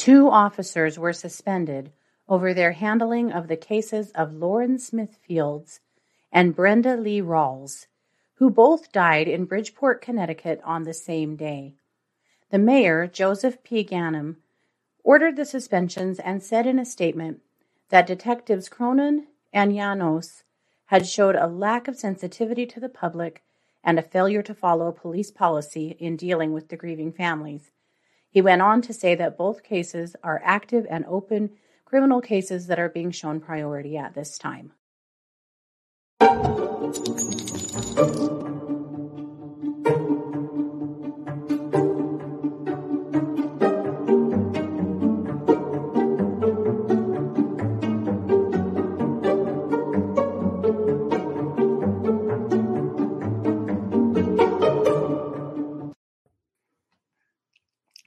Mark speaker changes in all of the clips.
Speaker 1: Two officers were suspended over their handling of the cases of Lauren Smith Fields and Brenda Lee Rawls, who both died in Bridgeport, Connecticut on the same day. The mayor, Joseph P. Ganim, ordered the suspensions and said in a statement that Detectives Cronin and Janos had showed a lack of sensitivity to the public and a failure to follow police policy in dealing with the grieving families. He went on to say that both cases are active and open criminal cases that are being shown priority at this time.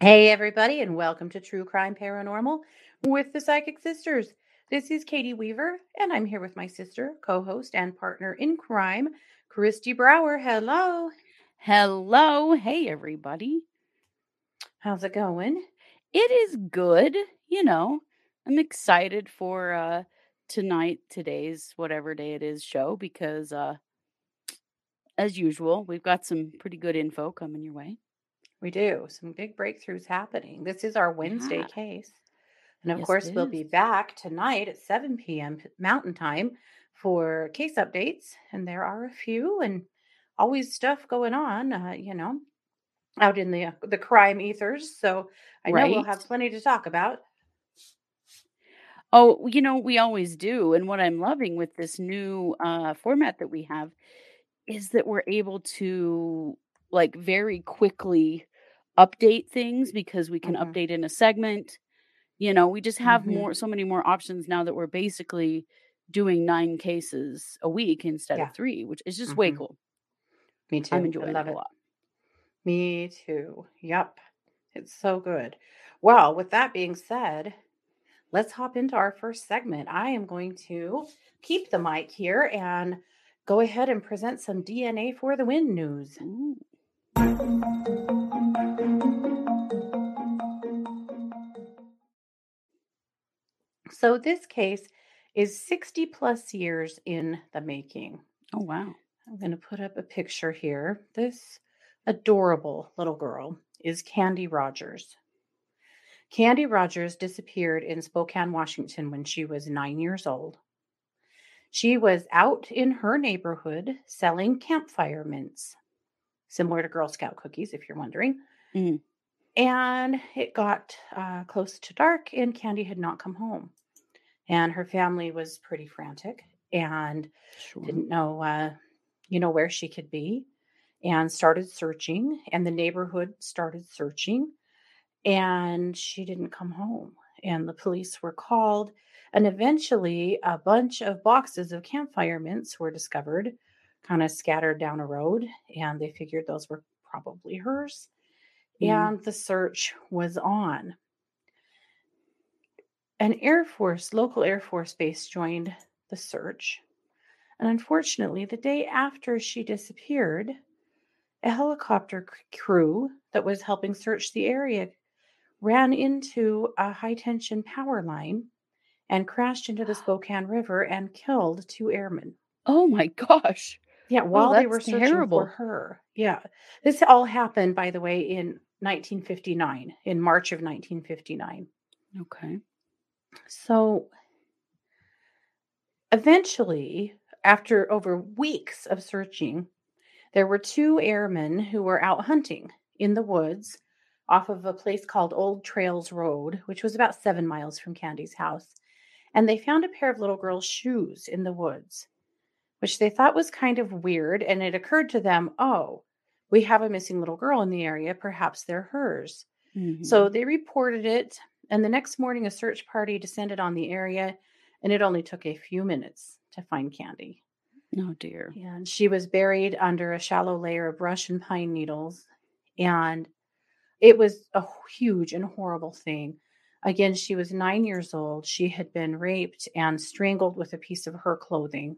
Speaker 1: Hey, everybody, and welcome to True Crime Paranormal with the Psychic Sisters. This is Katie Weaver, and I'm here with my sister, co host, and partner in crime, Christy Brower. Hello.
Speaker 2: Hello. Hey, everybody.
Speaker 1: How's it going?
Speaker 2: It is good. You know, I'm excited for uh tonight, today's whatever day it is show because uh as usual, we've got some pretty good info coming your way.
Speaker 1: We do. Some big breakthroughs happening. This is our Wednesday
Speaker 2: Yeah.
Speaker 1: case. And of
Speaker 2: Yes,
Speaker 1: course, we'll be back tonight at 7 p.m. Mountain Time for case updates. And there are a few and always stuff going on, uh, you know, out in the, uh, the crime ethers. So I know we'll have plenty to talk about.
Speaker 2: Oh, you know, we always do. And what I'm loving with this new uh format that we have is that we're able to like very quickly update things because we can
Speaker 1: Mhm.
Speaker 2: update in a segment. You know, we just have
Speaker 1: Mhm.
Speaker 2: more so many more options now that we're basically doing 9 cases a week instead
Speaker 1: Yeah.
Speaker 2: of 3, which is just way
Speaker 1: Mhm.
Speaker 2: cool.
Speaker 1: Me too.
Speaker 2: I'm
Speaker 1: I
Speaker 2: enjoying
Speaker 1: love
Speaker 2: it a lot.
Speaker 1: Me too. Yep. It's so good. Well, with that being said, let's hop into our first segment. I am going to keep the mic here and go ahead and present some DNA for the win news.
Speaker 2: Ooh.
Speaker 1: So, this case is 60 plus years in the making.
Speaker 2: Oh wow.
Speaker 1: I'm going to put up a picture here. This adorable little girl is Candy Rogers. Candy Rogers disappeared in Spokane, Washington when she was nine years old. She was out in her neighborhood selling campfire mints, similar to Girl Scout cookies, if you're wondering.
Speaker 2: Mm.
Speaker 1: And it got uh, close to dark, and Candy had not come home. And her family was pretty frantic and
Speaker 2: Sure.
Speaker 1: didn't know, uh, you know, where she could be, and started searching. And the neighborhood started searching, and she didn't come home. And the police were called, and eventually a bunch of boxes of campfire mints were discovered, kind of scattered down a road, and they figured those were probably hers.
Speaker 2: Mm.
Speaker 1: And the search was on. An Air Force, local Air Force base joined the search. And unfortunately, the day after she disappeared, a helicopter crew that was helping search the area ran into a high tension power line and crashed into the Spokane River and killed two airmen.
Speaker 2: Oh my gosh.
Speaker 1: Yeah, oh, while they were searching
Speaker 2: terrible.
Speaker 1: for her. Yeah. This all happened, by the way, in 1959, in March of 1959.
Speaker 2: Okay.
Speaker 1: So eventually, after over weeks of searching, there were two airmen who were out hunting in the woods off of a place called Old Trails Road, which was about seven miles from Candy's house. And they found a pair of little girls' shoes in the woods, which they thought was kind of weird. And it occurred to them, oh, we have a missing little girl in the area. Perhaps they're hers. So
Speaker 2: Mhm.
Speaker 1: they reported it, and the next morning, a search party descended on the area, and it only took a few minutes to find Candy.
Speaker 2: oh dear.
Speaker 1: And she was buried under a shallow layer of brush and pine needles, and it was a huge and horrible thing. Again, she was nine years old. She had been raped and strangled with a piece of her clothing.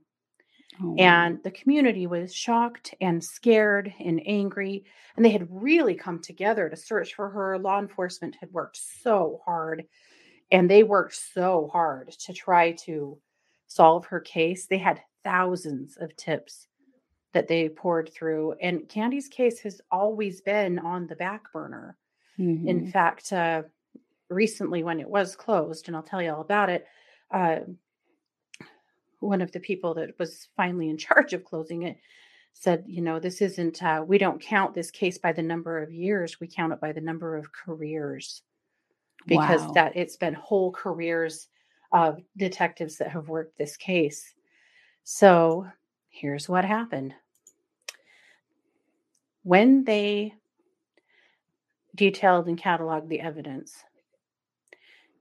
Speaker 2: Oh.
Speaker 1: And the community was shocked and scared and angry. And they had really come together to search for her. Law enforcement had worked so hard and they worked so hard to try to solve her case. They had thousands of tips that they poured through. And Candy's case has always been on the back burner. In
Speaker 2: Mhm.
Speaker 1: fact, uh, recently when it was closed, and I'll tell you all about it, uh, one of the people that was finally in charge of closing it said, you know, this isn't, uh, we don't count this case by the number of years, we count it by the number of careers because
Speaker 2: Wow.
Speaker 1: that it's been whole careers of detectives that have worked this case. So here's what happened. When they detailed and cataloged the evidence,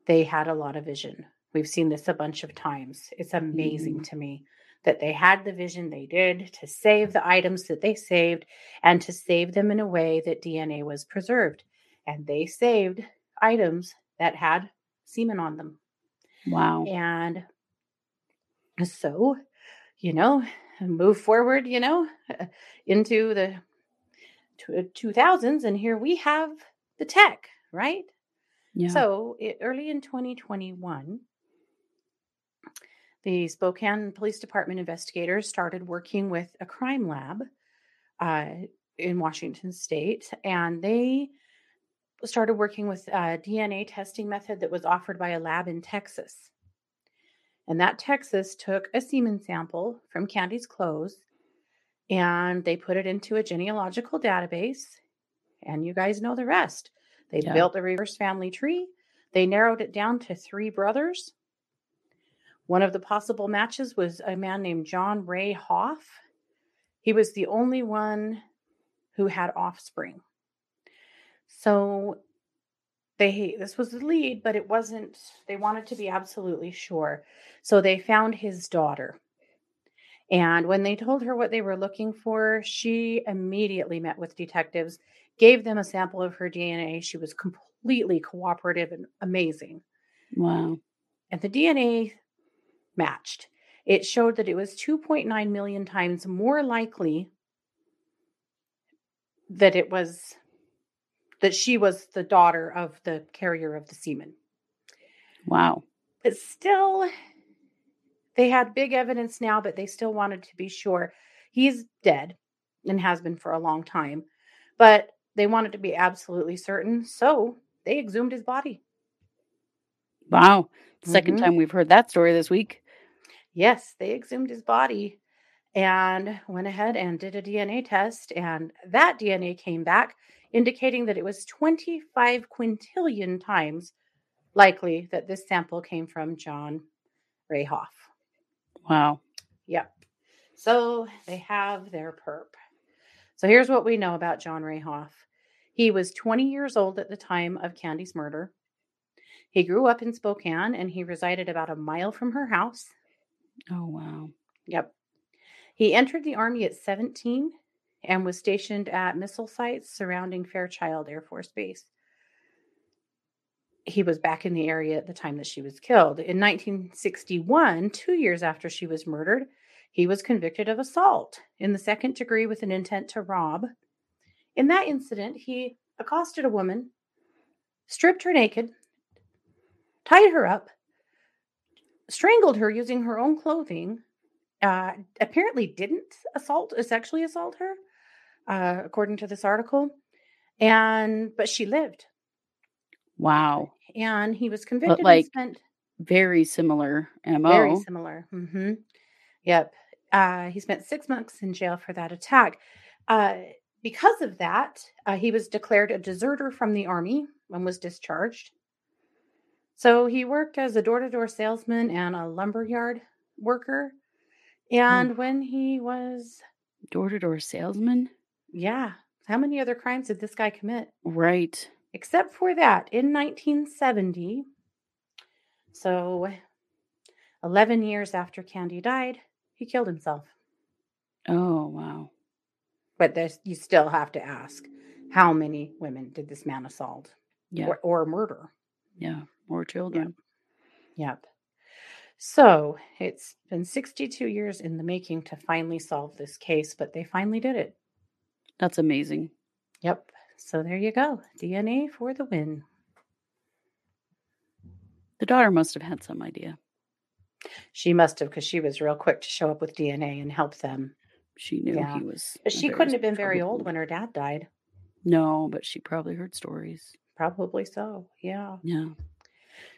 Speaker 1: they had a lot of vision. We've seen this a bunch of times. It's amazing
Speaker 2: Mhm.
Speaker 1: to me that they had the vision they did to save the items that they saved and to save them in a way that DNA was preserved. And they saved items that had semen on them.
Speaker 2: Wow.
Speaker 1: And so, you know, move forward, you know, into the 2000s, and here we have the tech, right?
Speaker 2: Yeah.
Speaker 1: So, i early in 2021, the Spokane Police Department investigators started working with a crime lab uh, in Washington state, and they started working with a DNA testing method that was offered by a lab in Texas. And that Texas took a semen sample from Candy's clothes and they put it into a genealogical database. And you guys know the rest. They
Speaker 2: Yeah.
Speaker 1: built a reverse family tree. They narrowed it down to three brothers. One of the possible matches was a man named John Ray Hoff. He was the only one who had offspring. So they this was the lead, but it wasn't they wanted to be absolutely sure. So they found his daughter. And when they told her what they were looking for, she immediately met with detectives, gave them a sample of her DNA. She was completely cooperative and amazing.
Speaker 2: Wow.
Speaker 1: And the DNA matched. It showed that it was 2.9 million times more likely that it was that she was the daughter of the carrier of the semen.
Speaker 2: Wow.
Speaker 1: But still, they had big evidence now, but they still wanted to be sure. He's dead and has been for a long time, but they wanted to be absolutely certain. So they exhumed his body.
Speaker 2: Wow. 2nd
Speaker 1: Mhm.
Speaker 2: time we've heard that story this week.
Speaker 1: Yes, they exhumed his body and went ahead and did a DNA test. And that DNA came back indicating that it was 25 quintillion times likely that this sample came from John Ray Hoff.
Speaker 2: Wow.
Speaker 1: Yep. So they have their perp. So here's what we know about John Ray Hoff. He was 20 years old at the time of Candy's murder. He grew up in Spokane and he resided about a mile from her house.
Speaker 2: Oh, wow.
Speaker 1: Yep. He entered the Army at 17 and was stationed at missile sites surrounding Fairchild Air Force Base. He was back in the area at the time that she was killed. In 1961, two years after she was murdered, he was convicted of assault in the second degree with an intent to rob. In that incident, he accosted a woman, stripped her naked, tied her up, strangled her using her own clothing, uh, apparently didn't assault, uh, sexually assault her, uh, according to this article. And but she lived,
Speaker 2: Wow.
Speaker 1: and he was convicted
Speaker 2: like,
Speaker 1: and spent
Speaker 2: Very similar MO.
Speaker 1: very similar. hmm Yep. Uh, he spent six months in jail for that attack. Uh, because of that, uh, he was declared a deserter from the army and was discharged. So he worked as a door to door salesman and a lumberyard worker. Hmm. And when he was,
Speaker 2: Door to door salesman.
Speaker 1: yeah, how many other crimes did this guy commit?
Speaker 2: Right.
Speaker 1: Except for that, in 1970, so 11 years after Candy died, he killed himself.
Speaker 2: Oh, wow.
Speaker 1: But there's, you still have to ask how many women did this man assault
Speaker 2: Yeah.
Speaker 1: or, or murder?
Speaker 2: yeah. More children.
Speaker 1: Yep. So it's been 62 years in the making to finally solve this case, but they finally did it.
Speaker 2: That's amazing.
Speaker 1: Yep. So there you go. DNA for the win.
Speaker 2: The daughter must have had some idea.
Speaker 1: She must have, because she was real quick to show up with DNA and help them.
Speaker 2: She knew
Speaker 1: Yeah.
Speaker 2: he was.
Speaker 1: But she couldn't have been very old when her dad died.
Speaker 2: No, but she probably heard stories.
Speaker 1: Probably so. Yeah.
Speaker 2: Yeah.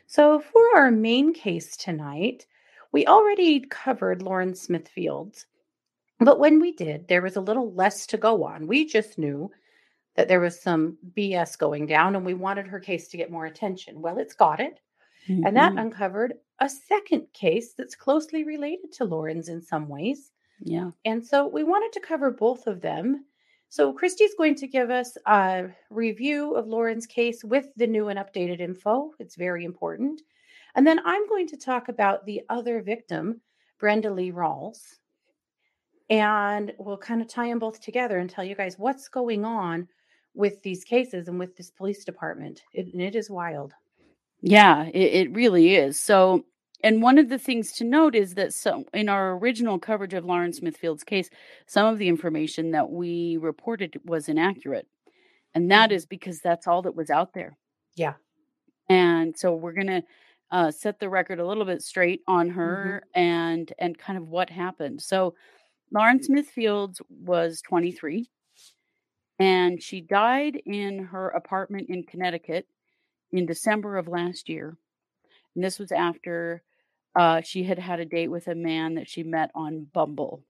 Speaker 1: So for our main case tonight, we already covered Lauren Smith Fields. But when we did, there was a little less to go on. We just knew that there was some BS going down and we wanted her case to get more attention. Well, it's got it. And that
Speaker 2: Mhm.
Speaker 1: uncovered a second case that's closely related to Lauren's in some ways.
Speaker 2: yeah.
Speaker 1: And so we wanted to cover both of them. So Christy's going to give us a review of Lauren's case with the new and updated info. It's very important. And then I'm going to talk about the other victim, Brenda Lee Rawls. And we'll kind of tie them both together and tell you guys what's going on with these cases and with this police department. It, and it is wild.
Speaker 2: Yeah, it, it really is. So, and one of the things to note is that so in our original coverage of Lauren Smithfield's case, some of the information that we reported was inaccurate. And that
Speaker 1: Mhm.
Speaker 2: because that's all that was out there.
Speaker 1: Yeah.
Speaker 2: And so we're going to uh, set the record a little bit straight on her and and kind of what happened. So Lauren Smithfield was 23 and she died in her apartment in Connecticut in December of last year. And this was after uh, she had had a date with a man that she met on Bumble.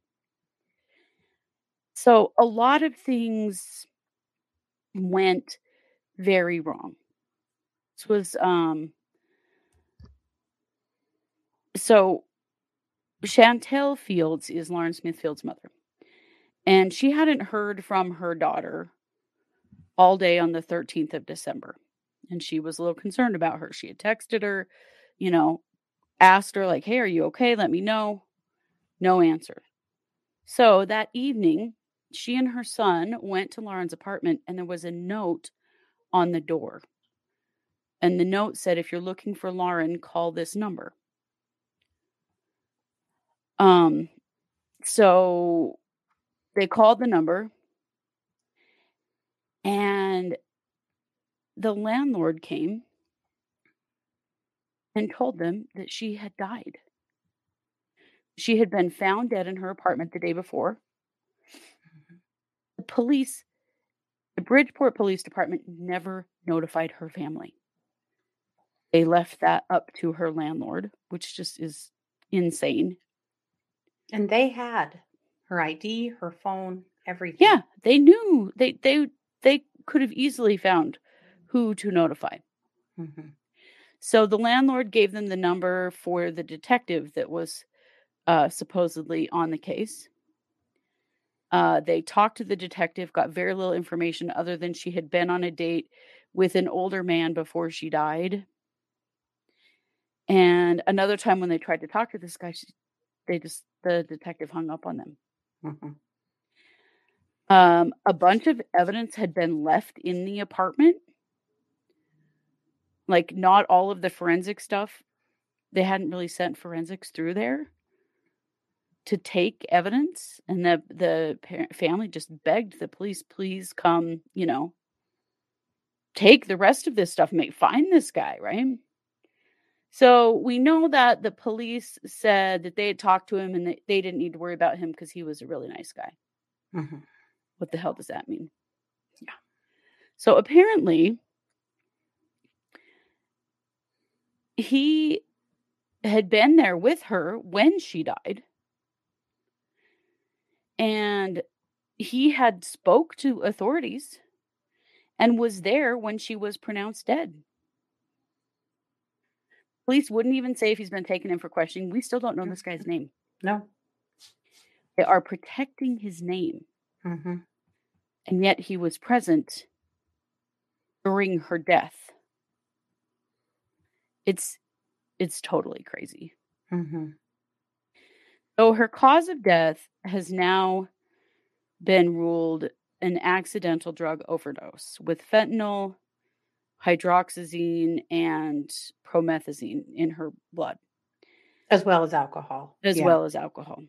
Speaker 2: So a lot of things went very wrong. This was um so Chantel Fields is Lauren Smithfield's mother. And she hadn't heard from her daughter all day on the 13th of December. And she was a little concerned about her. She had texted her, you know, asked her, like, hey, are you okay? Let me know. No answer. So that evening, she and her son went to Lauren's apartment and there was a note on the door. And the note said, if you're looking for Lauren, call this number. Um, so they called the number and the landlord came and told them that she had died. She had been found dead in her apartment the day before. The police, the Bridgeport Police Department never notified her family. They left that up to her landlord, which just is insane.
Speaker 1: And they had her ID, her phone, everything.
Speaker 2: Yeah, they knew they they they could have easily found who to notify.
Speaker 1: Mhm.
Speaker 2: So the landlord gave them the number for the detective that was uh, supposedly on the case. Uh, they talked to the detective, got very little information other than she had been on a date with an older man before she died. And another time when they tried to talk to this guy, she, they just the detective hung up on them.
Speaker 1: Mhm.
Speaker 2: Um, a bunch of evidence had been left in the apartment. Like, not all of the forensic stuff. They hadn't really sent forensics through there to take evidence, and the the parent, family just begged the police, "Please come, you know, take the rest of this stuff, make find this guy." Right. So we know that the police said that they had talked to him and that they didn't need to worry about him because he was a really nice guy.
Speaker 1: Mhm.
Speaker 2: What the hell does that mean? Yeah. So apparently, he had been there with her when she died. And he had spoke to authorities and was there when she was pronounced dead. Police wouldn't even say if he's been taken in for questioning. We still don't know this guy's name.
Speaker 1: No.
Speaker 2: They are protecting his name.
Speaker 1: Mhm.
Speaker 2: and yet he was present during her death it's it's totally crazy
Speaker 1: Mhm.
Speaker 2: so her cause of death has now been ruled an accidental drug overdose with fentanyl hydroxyzine and promethazine in her blood
Speaker 1: As well as alcohol.
Speaker 2: as
Speaker 1: Yeah.
Speaker 2: well as alcohol.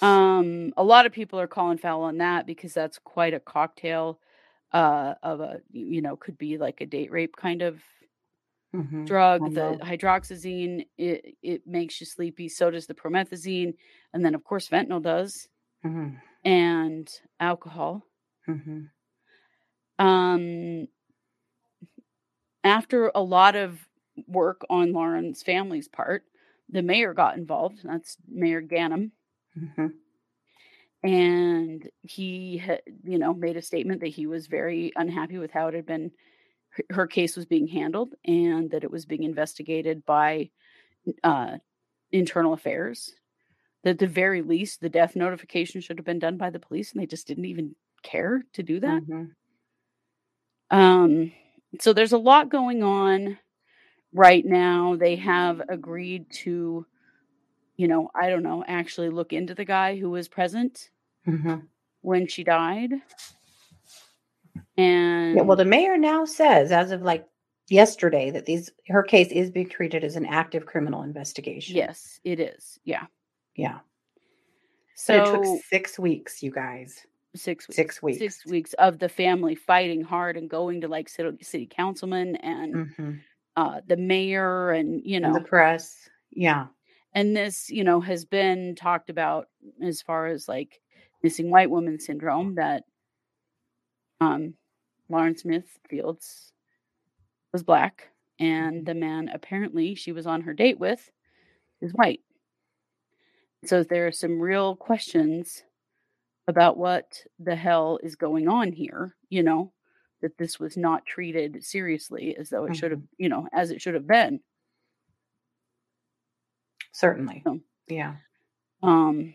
Speaker 2: Um, a lot of people are calling foul on that because that's quite a cocktail uh, of a you know could be like a date rape kind of
Speaker 1: Mhm.
Speaker 2: drug. The
Speaker 1: Combo.
Speaker 2: hydroxyzine it it makes you sleepy. So does the promethazine, and then of course fentanyl does,
Speaker 1: Mhm.
Speaker 2: and alcohol.
Speaker 1: Mhm.
Speaker 2: Um, after a lot of work on Lauren's family's part, the mayor got involved. That's Mayor Ganim.
Speaker 1: Mhm.
Speaker 2: and he had, you know made a statement that he was very unhappy with how it had been her- case was being handled and that it was being investigated by uh, internal affairs that at the very least the death notification should have been done by the police and they just didn't even care to do that
Speaker 1: Mhm.
Speaker 2: um so there's a lot going on right now they have agreed to you know i don't know actually look into the guy who was present
Speaker 1: Mhm.
Speaker 2: when she died. And
Speaker 1: Yeah, well, the mayor now says, as of like yesterday, that these her case is being treated as an active criminal investigation.
Speaker 2: yes, it is. Yeah.
Speaker 1: Yeah.
Speaker 2: So
Speaker 1: But it took six weeks, you guys.
Speaker 2: six weeks.
Speaker 1: Six weeks.
Speaker 2: Six weeks of the family fighting hard and going to like city, city councilman and
Speaker 1: Mhm.
Speaker 2: uh, the mayor and you
Speaker 1: And
Speaker 2: know
Speaker 1: the press. Yeah.
Speaker 2: and this you know has been talked about as far as like missing white woman syndrome that um Lauren Smith Fields was black and the man apparently she was on her date with is white. So there are some real questions about what the hell is going on here, you know, that this was not treated seriously as though it should have, you know, as it should have been.
Speaker 1: Certainly.
Speaker 2: So-
Speaker 1: Yeah.
Speaker 2: Um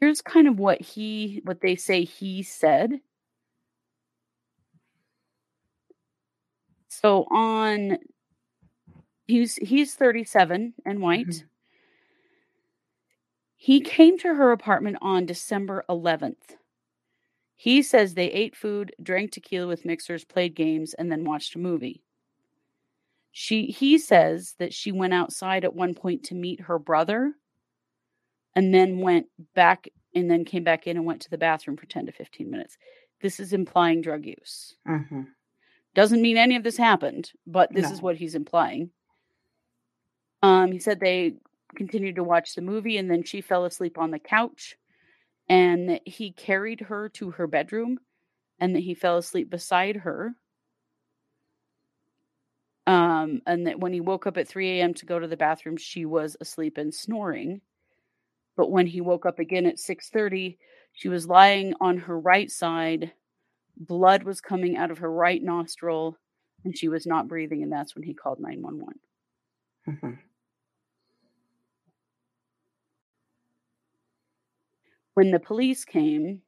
Speaker 2: here's kind of what he what they say he said. So on he's he's 37 and white.
Speaker 1: Mhm.
Speaker 2: He came to her apartment on December 11th. He says they ate food, drank tequila with mixers, played games, and then watched a movie. She he says that she went outside at one point to meet her brother and then went back and then came back in and went to the bathroom for 10 to 15 minutes. This is implying drug use.
Speaker 1: Mhm.
Speaker 2: Doesn't mean any of this happened, but this is what he's implying. Um, he said they continued to watch the movie and then she fell asleep on the couch and he carried her to her bedroom and that he fell asleep beside her. Um, and that when he woke up at 3 a.m. to go to the bathroom, she was asleep and snoring. But when he woke up again at 6:30, she was lying on her right side. Blood was coming out of her right nostril and she was not breathing and that's when he called 911.
Speaker 1: Mhm.
Speaker 2: when the police came,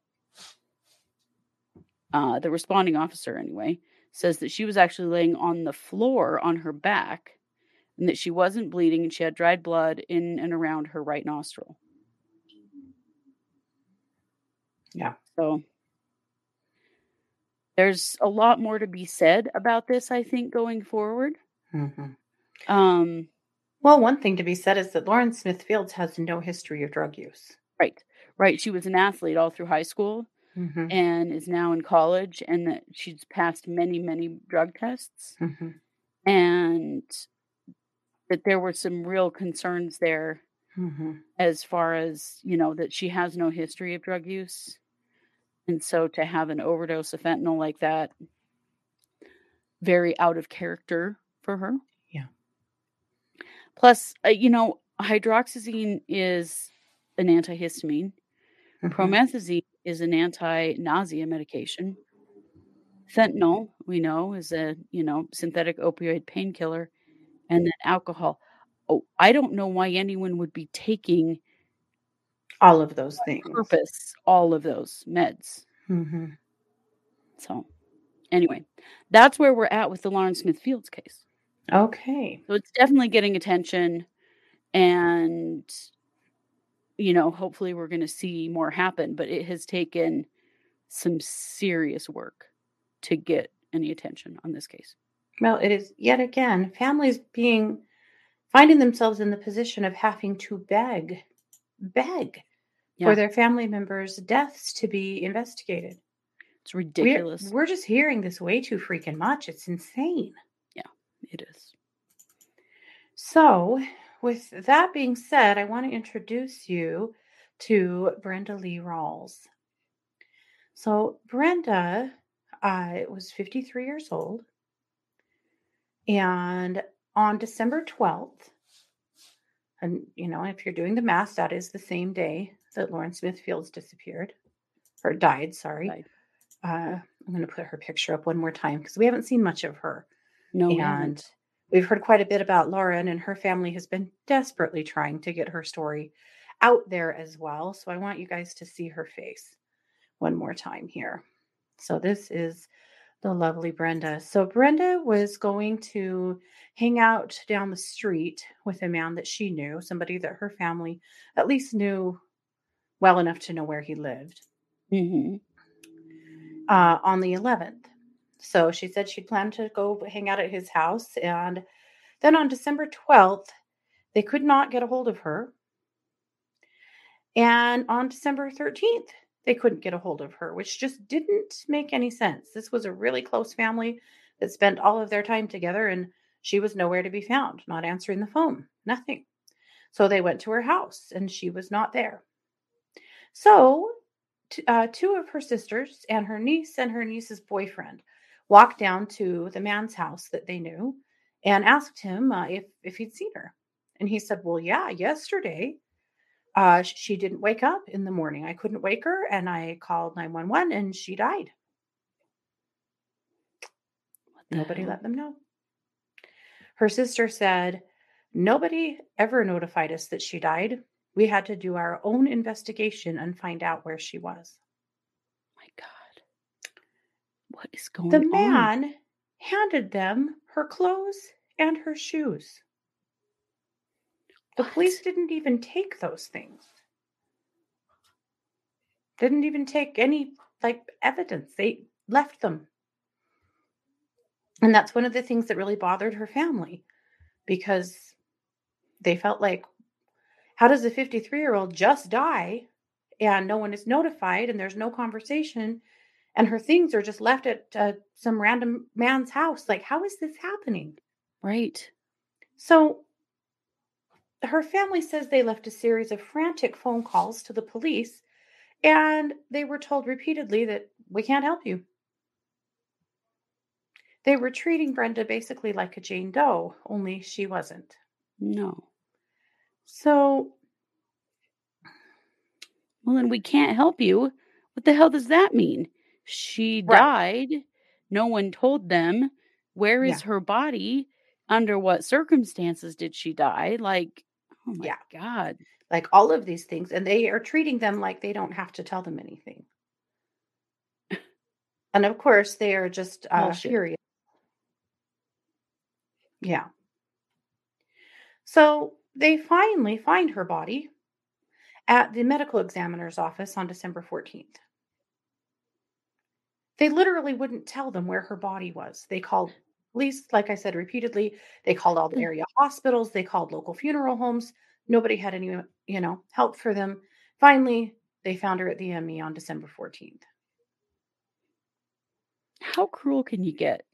Speaker 2: uh, the responding officer, anyway, says that she was actually laying on the floor on her back and that she wasn't bleeding and she had dried blood in and around her right nostril.
Speaker 1: Yeah.
Speaker 2: So there's a lot more to be said about this, I think, going forward.
Speaker 1: Mhm.
Speaker 2: Um,
Speaker 1: Well, one thing to be said is that Lauren Smith Fields has no history of drug use.
Speaker 2: right, right. She was an athlete all through high school
Speaker 1: Mhm.
Speaker 2: and is now in college, and that she's passed many, many drug tests.
Speaker 1: Mhm.
Speaker 2: and that there were some real concerns there
Speaker 1: Mhm.
Speaker 2: as far as you know that she has no history of drug use and so to have an overdose of fentanyl like that very out of character for her
Speaker 1: Yeah.
Speaker 2: plus uh, you know hydroxyzine is an antihistamine
Speaker 1: Mhm.
Speaker 2: promethazine is an anti-nausea medication fentanyl we know is a you know synthetic opioid painkiller and then alcohol oh i don't know why anyone would be taking
Speaker 1: All of those things.
Speaker 2: purpose all of those meds
Speaker 1: Mhm.
Speaker 2: so anyway that's where we're at with the lauren smith fields case
Speaker 1: Okay.
Speaker 2: so it's definitely getting attention and you know hopefully we're going to see more happen but it has taken some serious work to get any attention on this case
Speaker 1: Well, it is yet again families being finding themselves in the position of having to beg, beg
Speaker 2: Yeah.
Speaker 1: for their family members' deaths to be investigated.
Speaker 2: It's
Speaker 1: We're,
Speaker 2: ridiculous.
Speaker 1: we're just hearing this way too freaking much. It's insane.
Speaker 2: Yeah, it is.
Speaker 1: So, with that being said, I want to introduce you to Brenda Lee Rawls. So, Brenda uh, was 53 years old, and on December 12th, and you know, if you're doing the math, that is the same day that Lauren Smith Fields disappeared or died. Sorry.
Speaker 2: Died.
Speaker 1: Uh, I'm going to put her picture up one more time because we haven't seen much of her.
Speaker 2: No,
Speaker 1: and
Speaker 2: haven't.
Speaker 1: we've heard quite a bit about Lauren, and her family has been desperately trying to get her story out there as well. So I want you guys to see her face one more time here. So this is the lovely Brenda. So Brenda was going to hang out down the street with a man that she knew, somebody that her family at least knew well enough to know where he lived
Speaker 2: hmm
Speaker 1: uh, on the 11th. So she said she'd planned to go hang out at his house. And then on December 12th, they could not get a hold of her. And on December 13th, they couldn't get a hold of her, which just didn't make any sense. This was a really close family that spent all of their time together, and she was nowhere to be found, not answering the phone, nothing. So they went to her house, and she was not there. So t- uh, two of her sisters and her niece and her niece's boyfriend walked down to the man's house that they knew and asked him uh, if if he'd seen her. And he said, "Well, yeah, yesterday uh, she didn't wake up in the morning. I couldn't wake her, and I called nine one one, and she died. Nobody let them know." Her sister said, "Nobody ever notified us that she died. We had to do our own investigation and find out where she was."
Speaker 2: My God. What is going
Speaker 1: The
Speaker 2: on?
Speaker 1: man handed them her clothes and her shoes. The
Speaker 2: What?
Speaker 1: police didn't even take those things. Didn't even take any like evidence. They left them. And that's one of the things that really bothered her family because they felt like how does a 53 year old just die and no one is notified and there's no conversation and her things are just left at uh, some random man's house like how is this happening
Speaker 2: Right.
Speaker 1: so her family says they left a series of frantic phone calls to the police and they were told repeatedly that we can't help you they were treating brenda basically like a jane doe only she wasn't
Speaker 2: No.
Speaker 1: So
Speaker 2: Well, then we can't help you. What the hell does that mean? She
Speaker 1: Right.
Speaker 2: died. No one told them. Where is
Speaker 1: Yeah.
Speaker 2: her body? Under what circumstances did she die? Like, oh my
Speaker 1: Yeah.
Speaker 2: God.
Speaker 1: like all of these things and they are treating them like they don't have to tell them anything and of course they are just uh, furious yeah so they finally find her body at the medical examiner's office on december 14th they literally wouldn't tell them where her body was. They called police like i said repeatedly. They called all the
Speaker 2: Mm.
Speaker 1: area hospitals. They called local funeral homes. Nobody had any you know help for them. Finally they found her at the me on december 14th
Speaker 2: How cruel can you get?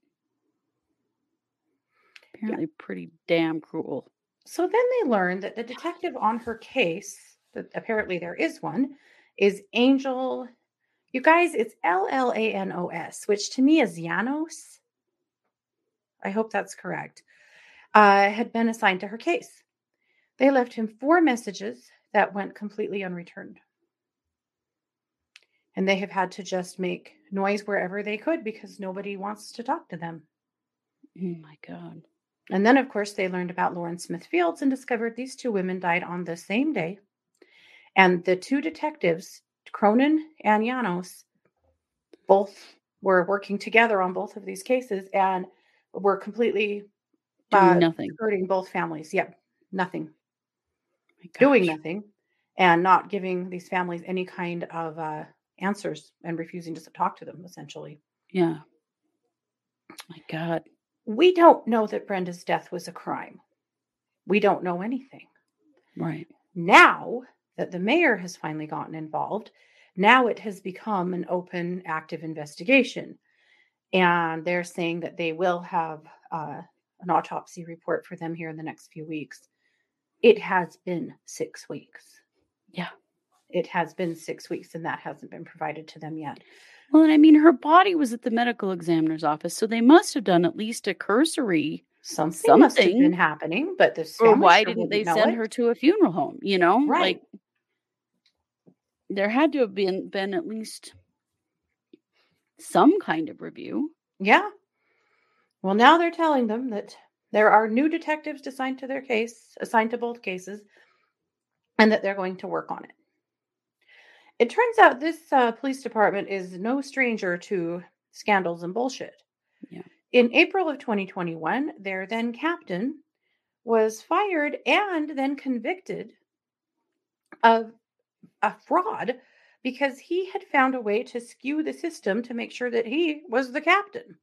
Speaker 2: Apparently, pretty damn cruel.
Speaker 1: So then they learned that the detective on her case that apparently there is one is angel you guys it's l-l-a-n-o-s which to me is janos i hope that's correct uh, had been assigned to her case. They left him four messages that went completely unreturned. And they have had to just make noise wherever they could because nobody wants to talk to them.
Speaker 2: Oh my God.
Speaker 1: And then, of course, they learned about Lauren Smith Fields and discovered these two women died on the same day. And the two detectives, Cronin and Janos, both were working together on both of these cases and were completely
Speaker 2: Doing
Speaker 1: uh,
Speaker 2: nothing.
Speaker 1: hurting both families. Yep, nothing, doing nothing, and not giving these families any kind of uh, answers and refusing to talk to them, essentially.
Speaker 2: Yeah. My God.
Speaker 1: We don't know that Brenda's death was a crime. We don't know anything.
Speaker 2: Right.
Speaker 1: Now that the mayor has finally gotten involved, now it has become an open, active investigation. And they're saying that they will have uh, an autopsy report for them here in the next few weeks. It has been six weeks.
Speaker 2: Yeah.
Speaker 1: It has been six weeks, and that hasn't been provided to them yet.
Speaker 2: Well, and I mean, her body was at the medical examiner's office, so they must have done at least a cursory
Speaker 1: Something, must have been happening, but this
Speaker 2: Or why didn't they send
Speaker 1: it.
Speaker 2: her to a funeral home? You know,
Speaker 1: Right.
Speaker 2: like there had to have been been at least some kind of review.
Speaker 1: Yeah. Well, now they're telling them that there are new detectives assigned to their case, assigned to both cases, and that they're going to work on it. It turns out this uh, police department is no stranger to scandals and bullshit.
Speaker 2: Yeah.
Speaker 1: In April of 2021, their then captain was fired and then convicted of a fraud because he had found a way to skew the system to make sure that he was the captain.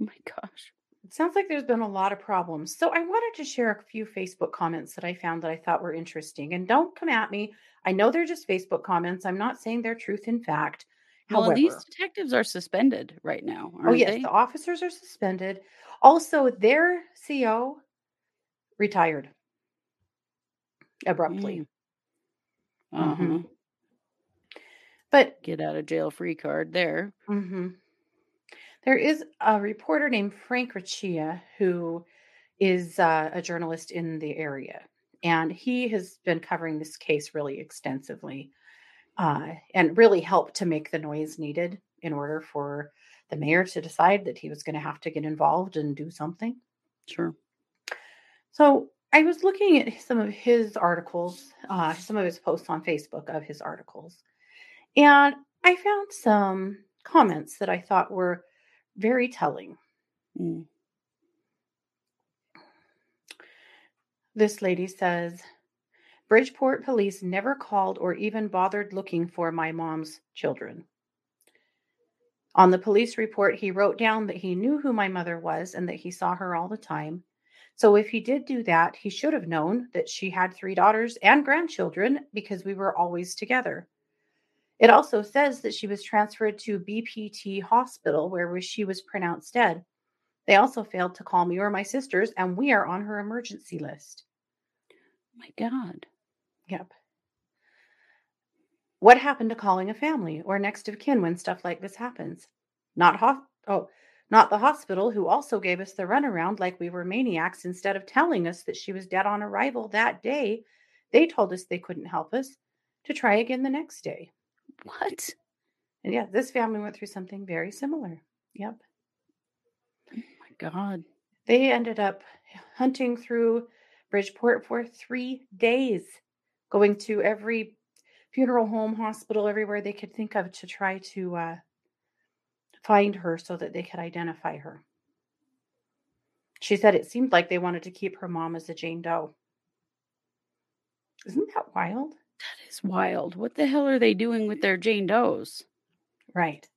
Speaker 2: Oh my gosh.
Speaker 1: It sounds like there's been a lot of problems. So I wanted to share a few Facebook comments that I found that I thought were interesting. And don't come at me. I know they're just Facebook comments. I'm not saying they're truth in fact.
Speaker 2: Well,
Speaker 1: However,
Speaker 2: these detectives are suspended right now, aren't
Speaker 1: oh yes,
Speaker 2: they?
Speaker 1: the officers are suspended. Also, their CO retired abruptly.
Speaker 2: Mm. Uh-huh.
Speaker 1: Mhm. But
Speaker 2: Get out of jail free card there.
Speaker 1: hmm There is a reporter named Frank Riccia who is uh, a journalist in the area, and he has been covering this case really extensively, uh, and really helped to make the noise needed in order for the mayor to decide that he was going to have to get involved and do something.
Speaker 2: Sure.
Speaker 1: So I was looking at some of his articles, uh, some of his posts on Facebook of his articles, and I found some comments that I thought were very telling.
Speaker 2: Mm.
Speaker 1: This lady says, Bridgeport police never called or even bothered looking for my mom's children. On the police report, he wrote down that he knew who my mother was and that he saw her all the time. So if he did do that, he should have known that she had three daughters and grandchildren because we were always together. It also says that she was transferred to BPT Hospital where she was pronounced dead. They also failed to call me or my sisters, and we are on her emergency list.
Speaker 2: My God.
Speaker 1: Yep. What happened to calling a family or next of kin when stuff like this happens? Not ho- oh, not the hospital who also gave us the runaround like we were maniacs instead of telling us that she was dead on arrival that day. They told us they couldn't help us to try again the next day.
Speaker 2: What?
Speaker 1: And yeah, this family went through something very similar. Yep.
Speaker 2: My God.
Speaker 1: They ended up hunting through Bridgeport for three days, going to every funeral home, hospital, everywhere they could think of to try to uh, find her so that they could identify her. She said it seemed like they wanted to keep her mom as a Jane Doe. Isn't that wild?
Speaker 2: That is wild. What the hell are they doing with their Jane Does?
Speaker 1: Right.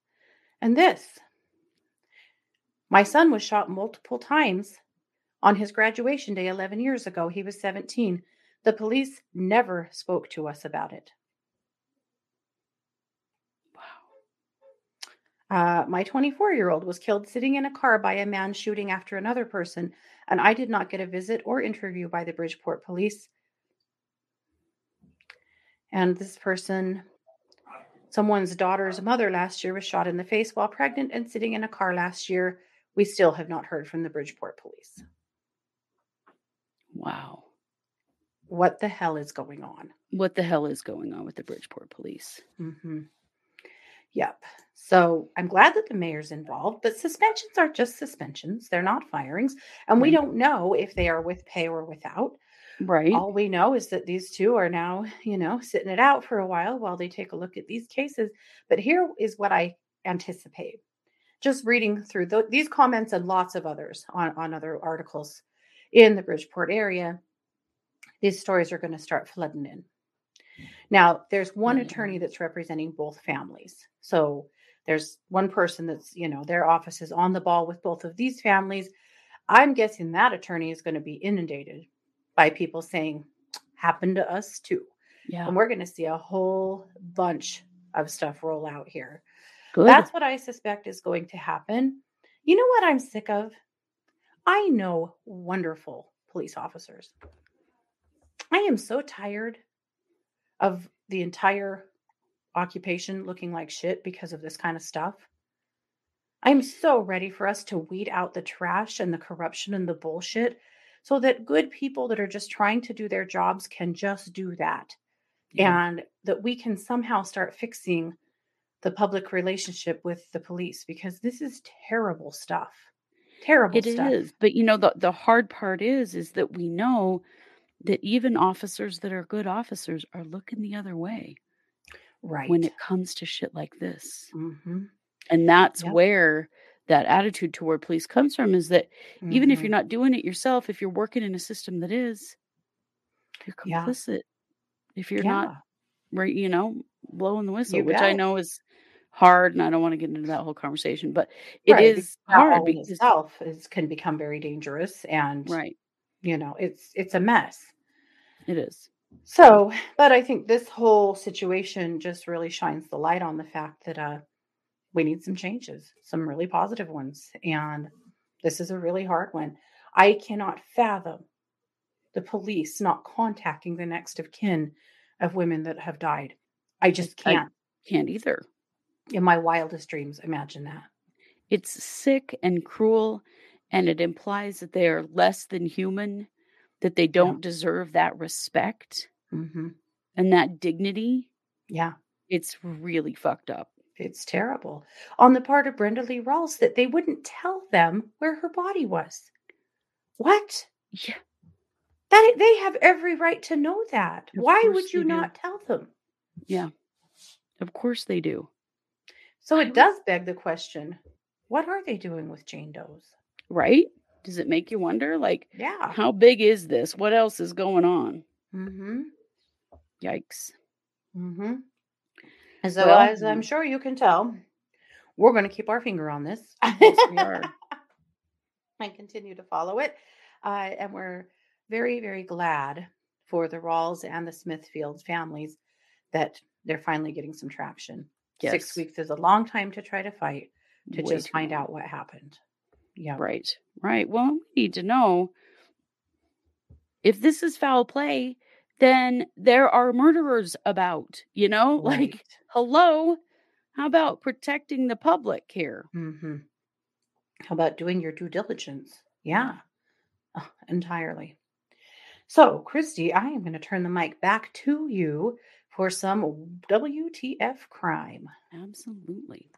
Speaker 1: And this my son was shot multiple times on his graduation day 11 years ago. He was 17. The police never spoke to us about it.
Speaker 2: Wow.
Speaker 1: Uh, my 24 year old was killed sitting in a car by a man shooting after another person, and I did not get a visit or interview by the Bridgeport police. And this person, someone's daughter's mother last year was shot in the face while pregnant and sitting in a car last year. We still have not heard from the Bridgeport police.
Speaker 2: Wow.
Speaker 1: What the hell is going on?
Speaker 2: What the hell is going on with the Bridgeport police?
Speaker 1: hmm Yep. So I'm glad that the mayor's involved, but suspensions are just suspensions. They're not firings. And we don't know if they are with pay or without.
Speaker 2: Right.
Speaker 1: All we know is that these two are now, you know, sitting it out for a while while they take a look at these cases. But here is what I anticipate. Just reading through these comments and lots of others on, on other articles in the Bridgeport area, these stories are going to start flooding in. Now, there's one
Speaker 2: Yeah.
Speaker 1: attorney that's representing both families. So there's one person that's, you know, their office is on the ball with both of these families. I'm guessing that attorney is going to be inundated by people saying, happened to us too.
Speaker 2: Yeah.
Speaker 1: And we're going to see a whole bunch of stuff roll out here.
Speaker 2: Good.
Speaker 1: That's what I suspect is going to happen. You know what I'm sick of? I know wonderful police officers. I am so tired of the entire occupation looking like shit because of this kind of stuff. I'm so ready for us to weed out the trash and the corruption and the bullshit so that good people that are just trying to do their jobs can just do that.
Speaker 2: Yeah.
Speaker 1: And that we can somehow start fixing the public relationship with the police because this is terrible stuff. Terrible
Speaker 2: It
Speaker 1: stuff.
Speaker 2: is. But you know, the the hard part is is that we know that even officers that are good officers are looking the other way
Speaker 1: Right.
Speaker 2: when it comes to shit like this.
Speaker 1: hmm
Speaker 2: And that's
Speaker 1: Yep.
Speaker 2: where that attitude toward police comes from is that even if you're not doing it yourself, if you're working in a system that is, you're
Speaker 1: Yeah.
Speaker 2: complicit. If you're
Speaker 1: yeah.
Speaker 2: not right, you know, blowing the whistle,
Speaker 1: You
Speaker 2: which I know is hard, and I don't want to get into that whole conversation, but it
Speaker 1: Right.
Speaker 2: is hard because
Speaker 1: itself is can become very dangerous and
Speaker 2: right,
Speaker 1: you know it's it's a mess.
Speaker 2: it is.
Speaker 1: So, but I think this whole situation just really shines the light on the fact that uh we need some changes, some really positive ones. And this is a really hard one. I cannot fathom the police not contacting the next of kin of women that have died. I just can't,
Speaker 2: can't either.
Speaker 1: in my wildest dreams, imagine that.
Speaker 2: It's sick and cruel, and it implies that they are less than human, that they don't deserve that respect
Speaker 1: hmm
Speaker 2: and that dignity.
Speaker 1: Yeah,
Speaker 2: It's really fucked up.
Speaker 1: It's terrible. On the part of Brenda Lee Rawls, that they wouldn't tell them where her body was. What?
Speaker 2: Yeah,
Speaker 1: That they have every right to know that.
Speaker 2: Of
Speaker 1: Why would you
Speaker 2: they do.
Speaker 1: not tell them?
Speaker 2: yeah. Of course they do.
Speaker 1: So it does beg the question: What are they doing with Jane Doe's?
Speaker 2: Right? Does it make you wonder, like,
Speaker 1: Yeah.
Speaker 2: how big is this? What else is going on?
Speaker 1: Mm-hmm.
Speaker 2: Yikes.
Speaker 1: Mm-hmm. And so,
Speaker 2: Well,
Speaker 1: as I'm sure you can tell, we're going to keep our finger on this.
Speaker 2: yes, we are.
Speaker 1: and continue to follow it. Uh, and we're very, very glad for the Rawls and the Smith-Fields families that they're finally getting some traction.
Speaker 2: Yes.
Speaker 1: Six weeks is a long time to try to fight to
Speaker 2: Way
Speaker 1: just find
Speaker 2: long.
Speaker 1: out what happened. Yeah.
Speaker 2: Right. Right. Well, we need to know if this is foul play, then there are murderers about, you know? Like, hello? How about protecting the public here?
Speaker 1: hmm How about doing your due diligence? Yeah, uh, entirely. So, Christy, I am going to turn the mic back to you for some WTF crime.
Speaker 2: Absolutely.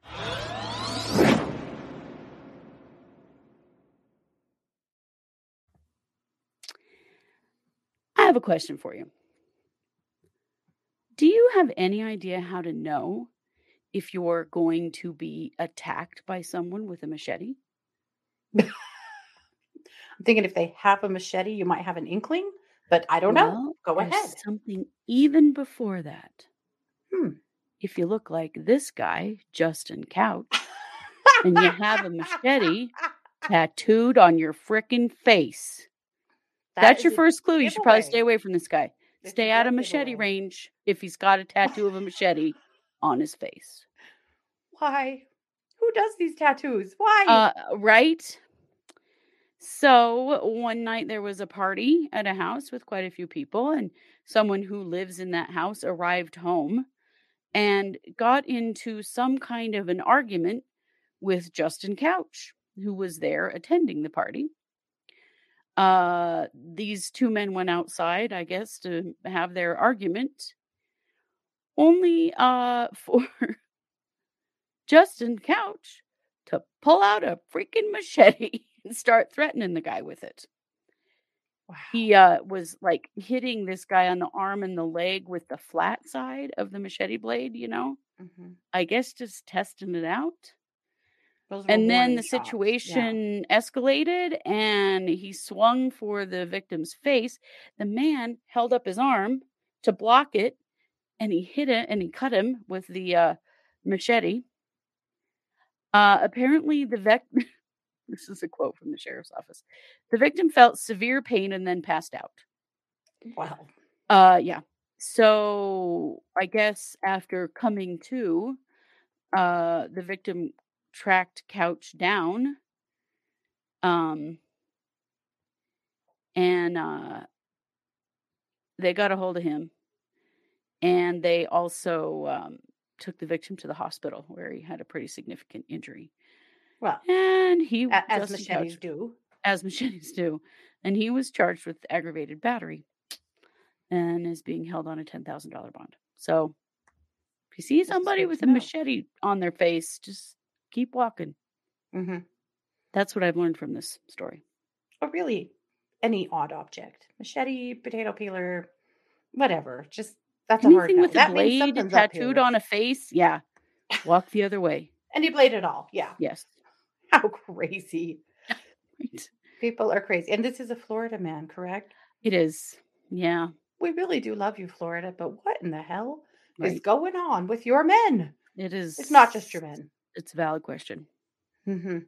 Speaker 2: Have a question for you. Do you have any idea how to know if you're going to be attacked by someone with a machete?
Speaker 1: I'm thinking if they have a machete, you might have an inkling, but I don't know. Go ahead.
Speaker 2: Something even before that.
Speaker 1: Hmm.
Speaker 2: If you look like this guy, Justin Couch, and you have a machete tattooed on your frickin' face,
Speaker 1: That
Speaker 2: that's your first clue. You should probably stay away from this guy.
Speaker 1: A
Speaker 2: Stay out of machete
Speaker 1: giveaway.
Speaker 2: range if he's got a tattoo of a machete on his face.
Speaker 1: Why? Who does these tattoos? Why?
Speaker 2: Uh, right? So one night there was a party at a house with quite a few people, and someone who lives in that house arrived home and got into some kind of an argument with Justin Couch, who was there attending the party. Uh, these two men went outside, I guess, to have their argument. Only uh for Justin Couch to pull out a freaking machete and start threatening the guy with it.
Speaker 1: wow.
Speaker 2: He uh was like hitting this guy on the arm and the leg with the flat side of the machete blade, you know?
Speaker 1: Mhm.
Speaker 2: I guess just testing it out. And then the
Speaker 1: shots. Yeah.
Speaker 2: situation escalated and he swung for the victim's face. The man held up his arm to block it and he hit it and he cut him with the uh, machete. Uh, apparently, the vec- This is a quote from the sheriff's office. The victim felt severe pain and then passed out.
Speaker 1: Wow.
Speaker 2: Uh, yeah. So I guess after coming to, uh, the victim tracked Couch down. Um, and uh, they got a hold of him, and they also um, took the victim to the hospital where he had a pretty significant injury.
Speaker 1: Well,
Speaker 2: And he,
Speaker 1: as machetes do.
Speaker 2: as machetes do, and he was charged with aggravated battery, and is being held on a ten thousand dollar bond. So, if you see somebody with a machete on their face, just keep walking.
Speaker 1: hmm
Speaker 2: That's what I've learned from this story.
Speaker 1: Or really, any odd object, machete, potato peeler, whatever. Just that's a hard
Speaker 2: Anything
Speaker 1: no.
Speaker 2: with a
Speaker 1: That
Speaker 2: blade tattooed on a face, yeah, walk the other way.
Speaker 1: Any blade at all. Yeah.
Speaker 2: Yes.
Speaker 1: How crazy.
Speaker 2: Right.
Speaker 1: People are crazy. And this is a Florida man, correct?
Speaker 2: It is. Yeah.
Speaker 1: We really do love you, Florida, but what in the hell is going on with your men?
Speaker 2: It is.
Speaker 1: It's not just your men.
Speaker 2: It's a valid question.
Speaker 1: hmm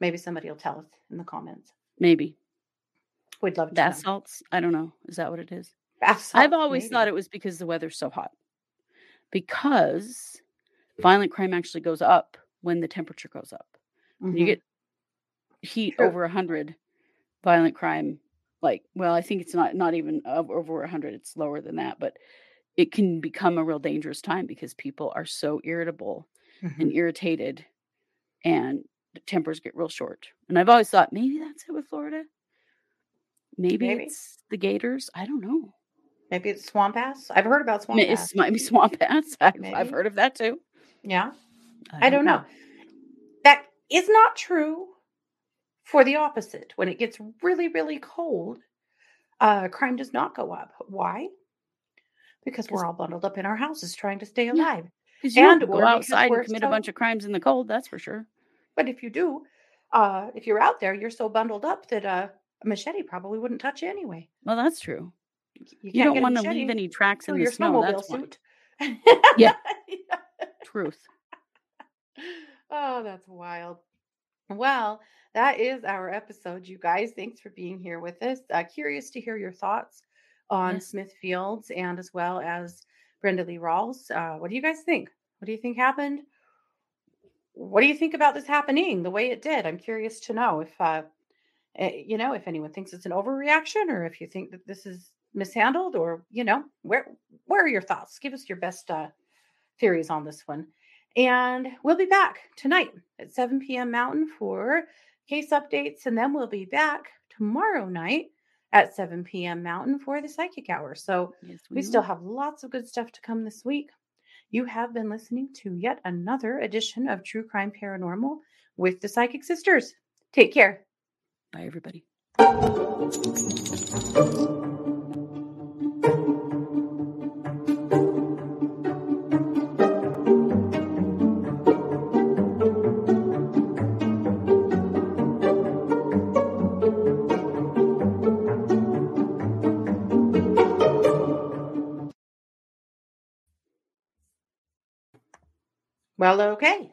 Speaker 1: Maybe somebody will tell us in the comments.
Speaker 2: Maybe.
Speaker 1: We'd love to
Speaker 2: Bath
Speaker 1: know.
Speaker 2: salts? I don't know. Is that what it is?
Speaker 1: Bath
Speaker 2: I've
Speaker 1: salts,
Speaker 2: always thought it was because the weather's so hot. Because violent crime actually goes up when the temperature goes up. When you get heat
Speaker 1: True.
Speaker 2: over 100, violent crime, like, well, I think it's not not even over 100, it's lower than that, but it can become a real dangerous time because people are so irritable And irritated and the tempers get real short. And I've always thought maybe that's it with Florida. Maybe,
Speaker 1: Maybe.
Speaker 2: it's the gators. I don't know.
Speaker 1: Maybe it's swamp ass. I've heard about swamp
Speaker 2: May-
Speaker 1: ass.
Speaker 2: Might be swamp ass. I've, I've heard of that too.
Speaker 1: Yeah. I don't know. That is not true for the opposite. When it gets really, really cold, uh, crime does not go up. Why? Because we're all bundled up in our houses trying to stay alive.
Speaker 2: You
Speaker 1: and
Speaker 2: go outside and commit a bunch of crimes in the cold. That's for sure.
Speaker 1: But if you do, uh, if you're out there, you're so bundled up that uh, a machete probably wouldn't touch you anyway.
Speaker 2: Well, that's true.
Speaker 1: You,
Speaker 2: You, don't want to leave any tracks in the
Speaker 1: your
Speaker 2: snow. That's
Speaker 1: suit.
Speaker 2: Yeah. Truth.
Speaker 1: oh, that's wild. Well, that is our episode, you guys. Thanks for being here with us. Uh, curious to hear your thoughts on
Speaker 2: Yes.
Speaker 1: Smith Fields and as well as Brenda Lee Rawls. Uh, what do you guys think? What do you think happened? What do you think about this happening the way it did? I'm curious to know if, uh, eh, you know, if anyone thinks it's an overreaction or if you think that this is mishandled or, you know, where where are your thoughts? Give us your best uh, theories on this one. And we'll be back tonight at 7 p.m. Mountain for case updates. And then we'll be back tomorrow night at 7 p.m. Mountain for the psychic hour. So
Speaker 2: Yes,
Speaker 1: we still have lots of good stuff to come this week. You have been listening to yet another edition of True Crime Paranormal with the Psychic Sisters. Take care.
Speaker 2: Bye, everybody.
Speaker 1: Well, okay.